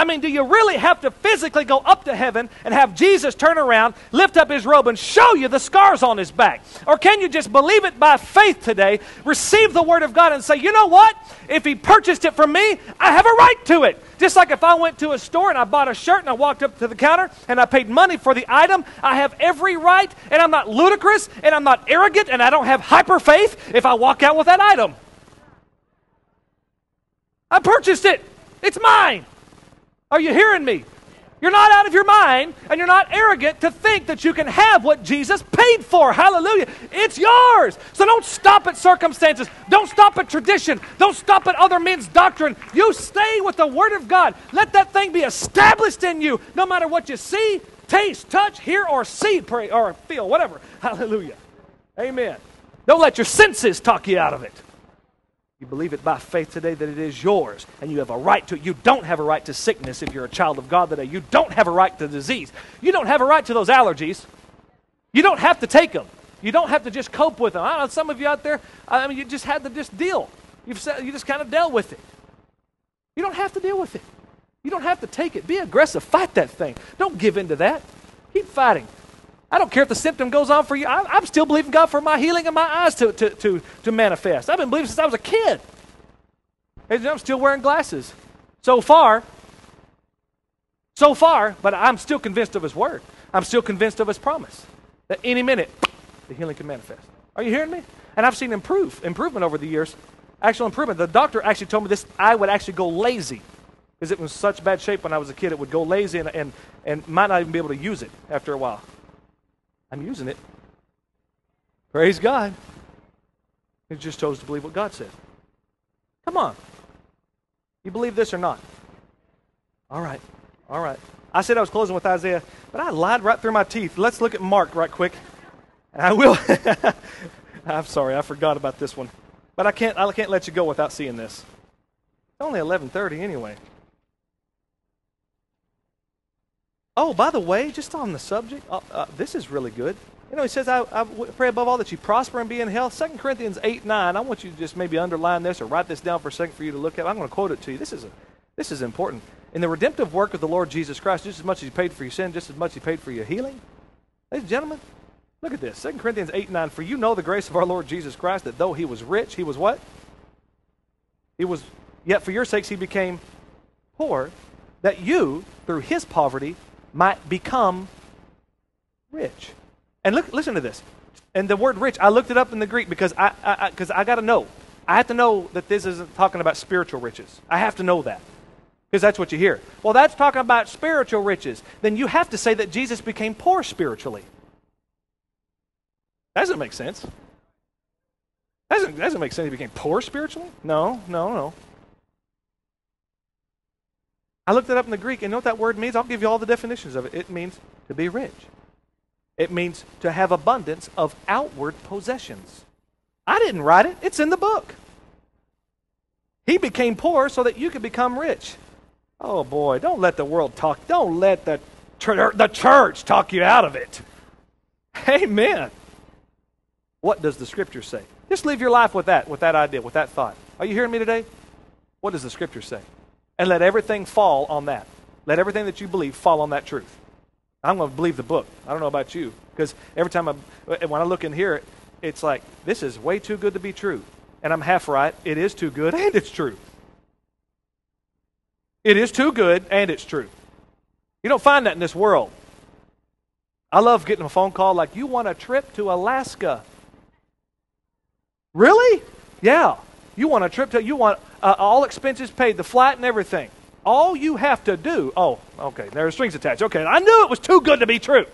I mean, do you really have to physically go up to heaven and have Jesus turn around, lift up his robe, and show you the scars on his back? Or can you just believe it by faith today, receive the word of God, and say, you know what? If he purchased it from me, I have a right to it. Just like if I went to a store and I bought a shirt and I walked up to the counter and I paid money for the item, I have every right, and I'm not ludicrous, and I'm not arrogant, and I don't have hyper faith if I walk out with that item. I purchased it, it's mine. Are you hearing me? You're not out of your mind and you're not arrogant to think that you can have what Jesus paid for. Hallelujah. It's yours. So don't stop at circumstances. Don't stop at tradition. Don't stop at other men's doctrine. You stay with the Word of God. Let that thing be established in you no matter what you see, taste, touch, hear, or see, pray, or feel, whatever. Hallelujah. Amen. Don't let your senses talk you out of it. You believe it by faith today that it is yours and you have a right to it. You don't have a right to sickness if you're a child of God today. You don't have a right to disease. You don't have a right to those allergies. You don't have to take them. You don't have to just cope with them. I know some of you out there, I mean, you just had to just deal. You've you just kind of dealt with it. You don't have to deal with it. You don't have to take it. Be aggressive. Fight that thing. Don't give in to that. Keep fighting. I don't care if the symptom goes on for you. I, am still believing God for my healing and my eyes to, to, to, to manifest. I've been believing since I was a kid. And I'm still wearing glasses. So far, so far, but I'm still convinced of His Word. I'm still convinced of His promise that any minute the healing can manifest. Are you hearing me? And I've seen improve, improvement over the years. Actual improvement. The doctor actually told me this eye would actually go lazy because it was such bad shape when I was a kid. It would go lazy and, and, and might not even be able to use it after a while. I'm using it. Praise God. He just chose to believe what God said. Come on. You believe this or not? All right. All right. I said I was closing with Isaiah, but I lied right through my teeth. Let's look at Mark right quick. I will. <laughs> I'm sorry, I forgot about this one. But I can't, I can't let you go without seeing this. It's only 11:30 anyway. Oh, by the way, just on the subject, uh, uh, this is really good. You know, he says, I, I pray above all that you prosper and be in health. 2 Corinthians 8 9. I want you to just maybe underline this or write this down for a second for you to look at. I'm going to quote it to you. This is, a, this is important. In the redemptive work of the Lord Jesus Christ, just as much as he paid for your sin, just as much as he paid for your healing. Ladies and gentlemen, look at this. 2 Corinthians 8 9. For you know the grace of our Lord Jesus Christ, that though he was rich, he was what? He was, yet for your sakes he became poor, that you, through his poverty, might become rich. And look, listen to this. And the word rich, I looked it up in the Greek because I, I, I, I got to know. I have to know that this isn't talking about spiritual riches. I have to know that because that's what you hear. Well, that's talking about spiritual riches. Then you have to say that Jesus became poor spiritually. That doesn't make sense. That doesn't, that doesn't make sense. He became poor spiritually? No, no, no. I looked it up in the Greek, and know what that word means? I'll give you all the definitions of it. It means to be rich. It means to have abundance of outward possessions. I didn't write it, it's in the book. He became poor so that you could become rich. Oh boy, don't let the world talk. Don't let the, er, the church talk you out of it. Amen. What does the scripture say? Just leave your life with that, with that idea, with that thought. Are you hearing me today? What does the scripture say? And let everything fall on that. Let everything that you believe fall on that truth. I'm going to believe the book. I don't know about you. Because every time I, when I look in here, it's like, this is way too good to be true. And I'm half right. It is too good, and it's true. It is too good, and it's true. You don't find that in this world. I love getting a phone call like, you want a trip to Alaska? Really? Yeah. You want a trip to, you want uh, all expenses paid, the flight and everything. All you have to do, oh, okay, there are strings attached. Okay, I knew it was too good to be true.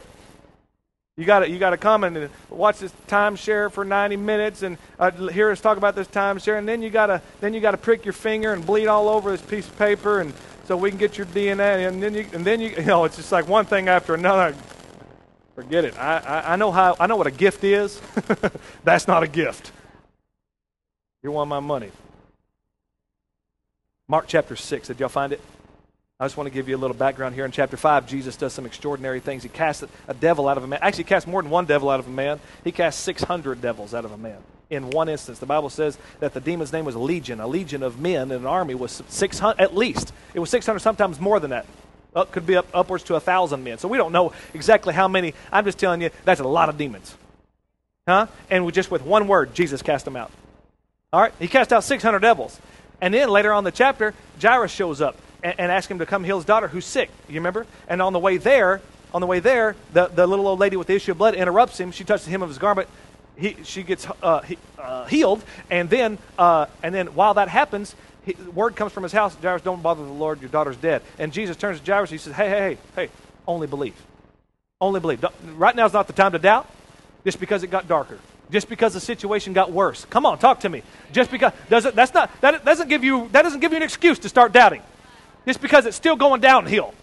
You got you to come and watch this timeshare for 90 minutes and uh, hear us talk about this timeshare, and then you got to then you got to prick your finger and bleed all over this piece of paper, and so we can get your DNA, and then you and then you <laughs> you know it's just like one thing after another. Forget it. I, I, I know how I know what a gift is. <laughs> That's not a gift. You want my money. Mark chapter 6. Did y'all find it? I just want to give you a little background here. In chapter 5, Jesus does some extraordinary things. He casts a devil out of a man. Actually, he cast more than one devil out of a man. He cast 600 devils out of a man in one instance. The Bible says that the demon's name was a legion. A legion of men in an army was 600, at least. It was 600, sometimes more than that. Up, could be up, upwards to a 1,000 men. So we don't know exactly how many. I'm just telling you, that's a lot of demons. Huh? And just with one word, Jesus cast them out. All right? He cast out 600 devils. And then later on the chapter, Jairus shows up and, and asks him to come heal his daughter who's sick. You remember? And on the way there, on the way there, the, the little old lady with the issue of blood interrupts him. She touches the hem of his garment. He, she gets uh, he, uh, healed, and then uh, and then while that happens, he, word comes from his house. Jairus, don't bother the Lord. Your daughter's dead. And Jesus turns to Jairus. He says, Hey, hey, hey, hey, only believe. Only believe. Don't, right now is not the time to doubt. Just because it got darker just because the situation got worse. Come on, talk to me. Just because doesn't that's not that doesn't give you that doesn't give you an excuse to start doubting. Just because it's still going downhill.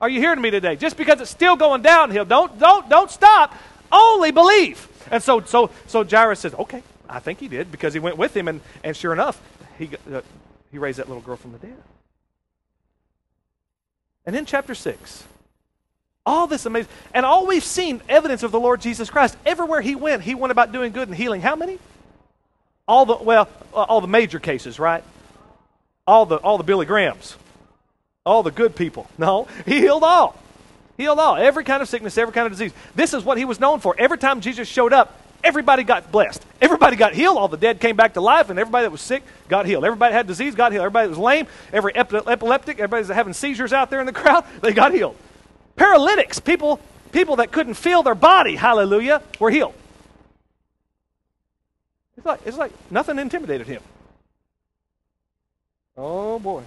Are you hearing me today? Just because it's still going downhill, don't don't don't stop. Only believe. And so so so Jairus says, "Okay, I think he did because he went with him and and sure enough, he uh, he raised that little girl from the dead." And in chapter 6, all this amazing. And all we've seen evidence of the Lord Jesus Christ. Everywhere he went, he went about doing good and healing. How many? All the, well, uh, all the major cases, right? All the, all the Billy Grahams. All the good people. <laughs> No, he healed all. He healed all. Every kind of sickness, every kind of disease. This is what he was known for. Every time Jesus showed up, everybody got blessed. Everybody got healed. All the dead came back to life, and everybody that was sick got healed. Everybody had disease got healed. Everybody that was lame, every epileptic, everybody that's having seizures out there in the <laughs> crowd, they got healed. Paralytics, people, people that couldn't feel their body, hallelujah, were healed. It's like, it's like nothing intimidated him. Oh boy.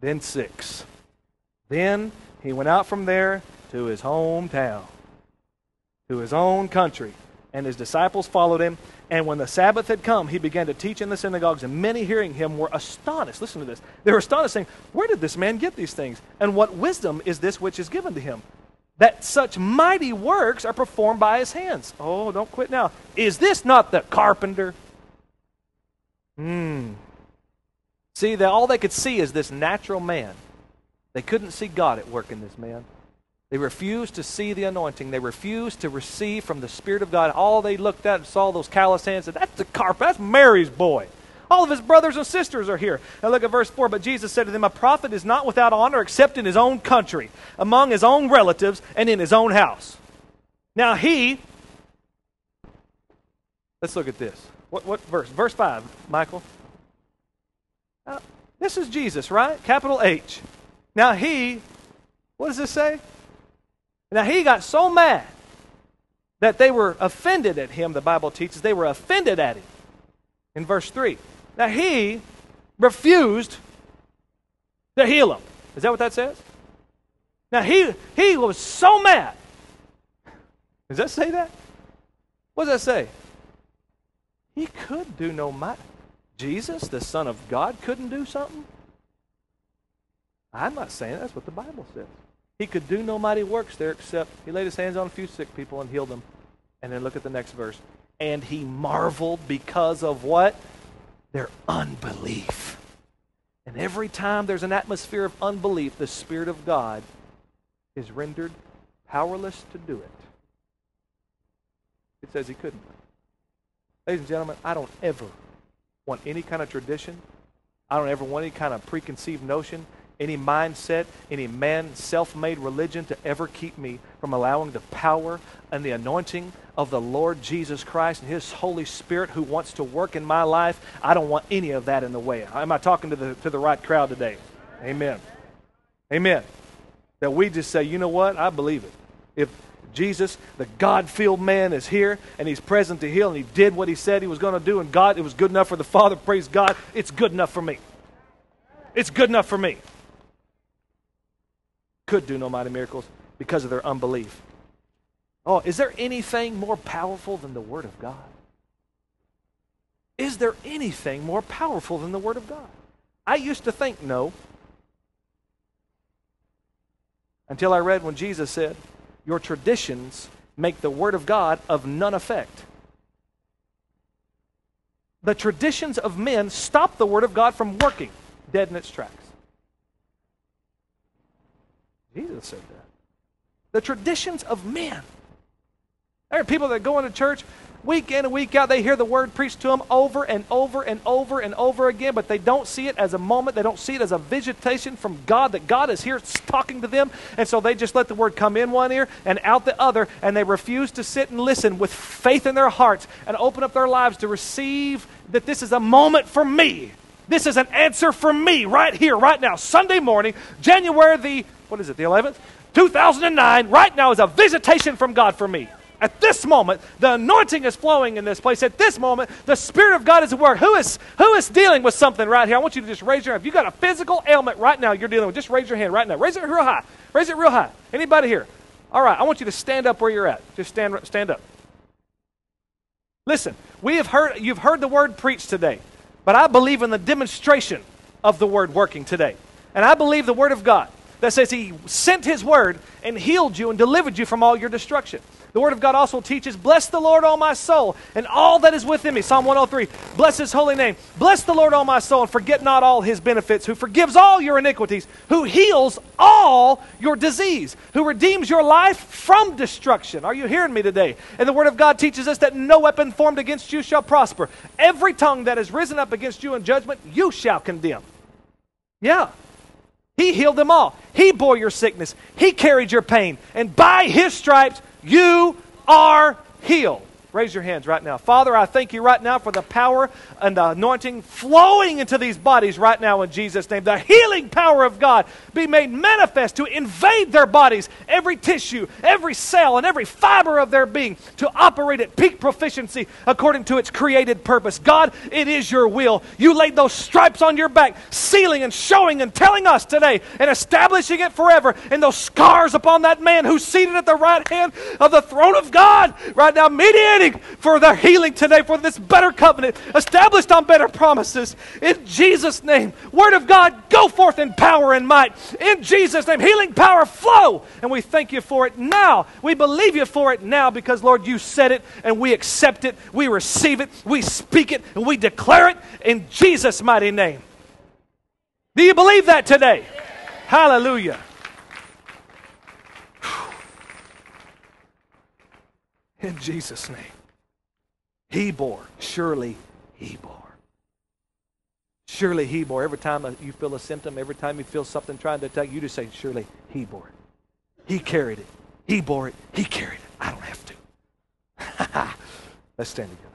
Then six. Then he went out from there to his hometown, to his own country, and his disciples followed him. And when the Sabbath had come, he began to teach in the synagogues, and many hearing him were astonished. Listen to this. They were astonished, saying, Where did this man get these things? And what wisdom is this which is given to him? That such mighty works are performed by his hands. Oh, don't quit now. Is this not the carpenter? Hmm. See, that all they could see is this natural man. They couldn't see God at work in this man. They refused to see the anointing. They refused to receive from the Spirit of God. All they looked at and saw those callous hands said, That's the carpet. That's Mary's boy. All of his brothers and sisters are here. Now look at verse 4. But Jesus said to them, A prophet is not without honor except in his own country, among his own relatives, and in his own house. Now he, let's look at this. What, what verse? Verse 5, Michael. Uh, this is Jesus, right? Capital H. Now he, what does this say? Now he got so mad that they were offended at him, the Bible teaches. They were offended at him. In verse 3. Now he refused to heal him. Is that what that says? Now he he was so mad. Does that say that? What does that say? He could do no might. Jesus, the Son of God, couldn't do something? I'm not saying that's what the Bible says. He could do no mighty works there except he laid his hands on a few sick people and healed them. And then look at the next verse. And he marveled because of what? Their unbelief. And every time there's an atmosphere of unbelief, the Spirit of God is rendered powerless to do it. It says he couldn't. Ladies and gentlemen, I don't ever want any kind of tradition. I don't ever want any kind of preconceived notion any mindset, any man self made religion to ever keep me from allowing the power and the anointing of the Lord Jesus Christ and His Holy Spirit who wants to work in my life. I don't want any of that in the way. Am I talking to the, to the right crowd today? Amen. Amen. That we just say, you know what? I believe it. If Jesus, the God filled man, is here and He's present to heal and He did what He said He was going to do, and God, it was good enough for the Father, praise God, it's good enough for me. It's good enough for me could do no mighty miracles because of their unbelief. Oh, is there anything more powerful than the Word of God? Is there anything more powerful than the Word of God? I used to think no. Until I read when Jesus said, Your traditions make the Word of God of none effect. The traditions of men stop the Word of God from working, dead in its tracks. Jesus said that. The traditions of men. There are people that go into church week in and week out. They hear the word preached to them over and over and over and over again, but they don't see it as a moment. They don't see it as a visitation from God, that God is here talking to them. And so they just let the word come in one ear and out the other, and they refuse to sit and listen with faith in their hearts and open up their lives to receive that this is a moment for me. This is an answer for me right here, right now, Sunday morning, January the what is it, the 11th? 2009, right now is a visitation from God for me. At this moment, the anointing is flowing in this place. At this moment, the Spirit of God is at work. Who is, who is dealing with something right here? I want you to just raise your hand. If you've got a physical ailment right now you're dealing with, just raise your hand right now. Raise it real high. Raise it real high. Anybody here? All right, I want you to stand up where you're at. Just stand, stand up. Listen, we have heard, you've heard the word preached today, but I believe in the demonstration of the word working today. And I believe the word of God that says he sent his word and healed you and delivered you from all your destruction. The word of God also teaches, Bless the Lord, all my soul, and all that is within me. Psalm 103. Bless his holy name. Bless the Lord, all my soul, and forget not all his benefits, who forgives all your iniquities, who heals all your disease, who redeems your life from destruction. Are you hearing me today? And the word of God teaches us that no weapon formed against you shall prosper. Every tongue that has risen up against you in judgment, you shall condemn. Yeah. He healed them all. He bore your sickness. He carried your pain. And by His stripes, you are healed. Raise your hands right now. Father, I thank you right now for the power and the anointing flowing into these bodies right now in Jesus' name. The healing power of God be made manifest to invade their bodies, every tissue, every cell, and every fiber of their being to operate at peak proficiency according to its created purpose. God, it is your will. You laid those stripes on your back, sealing and showing and telling us today and establishing it forever. And those scars upon that man who's seated at the right hand of the throne of God right now, mediating for their healing today, for this better covenant, established on better promises. In Jesus' name, Word of God, go forth in power and might. In Jesus' name, healing power flow. And we thank you for it now. We believe you for it now because, Lord, you said it and we accept it, we receive it, we speak it, and we declare it in Jesus' mighty name. Do you believe that today? Hallelujah. In Jesus' name. He bore. Surely he bore. Surely he bore. Every time you feel a symptom, every time you feel something trying to attack you, just say, Surely he bore it. He carried it. He bore it. He carried it. I don't have to. <laughs> Let's stand together.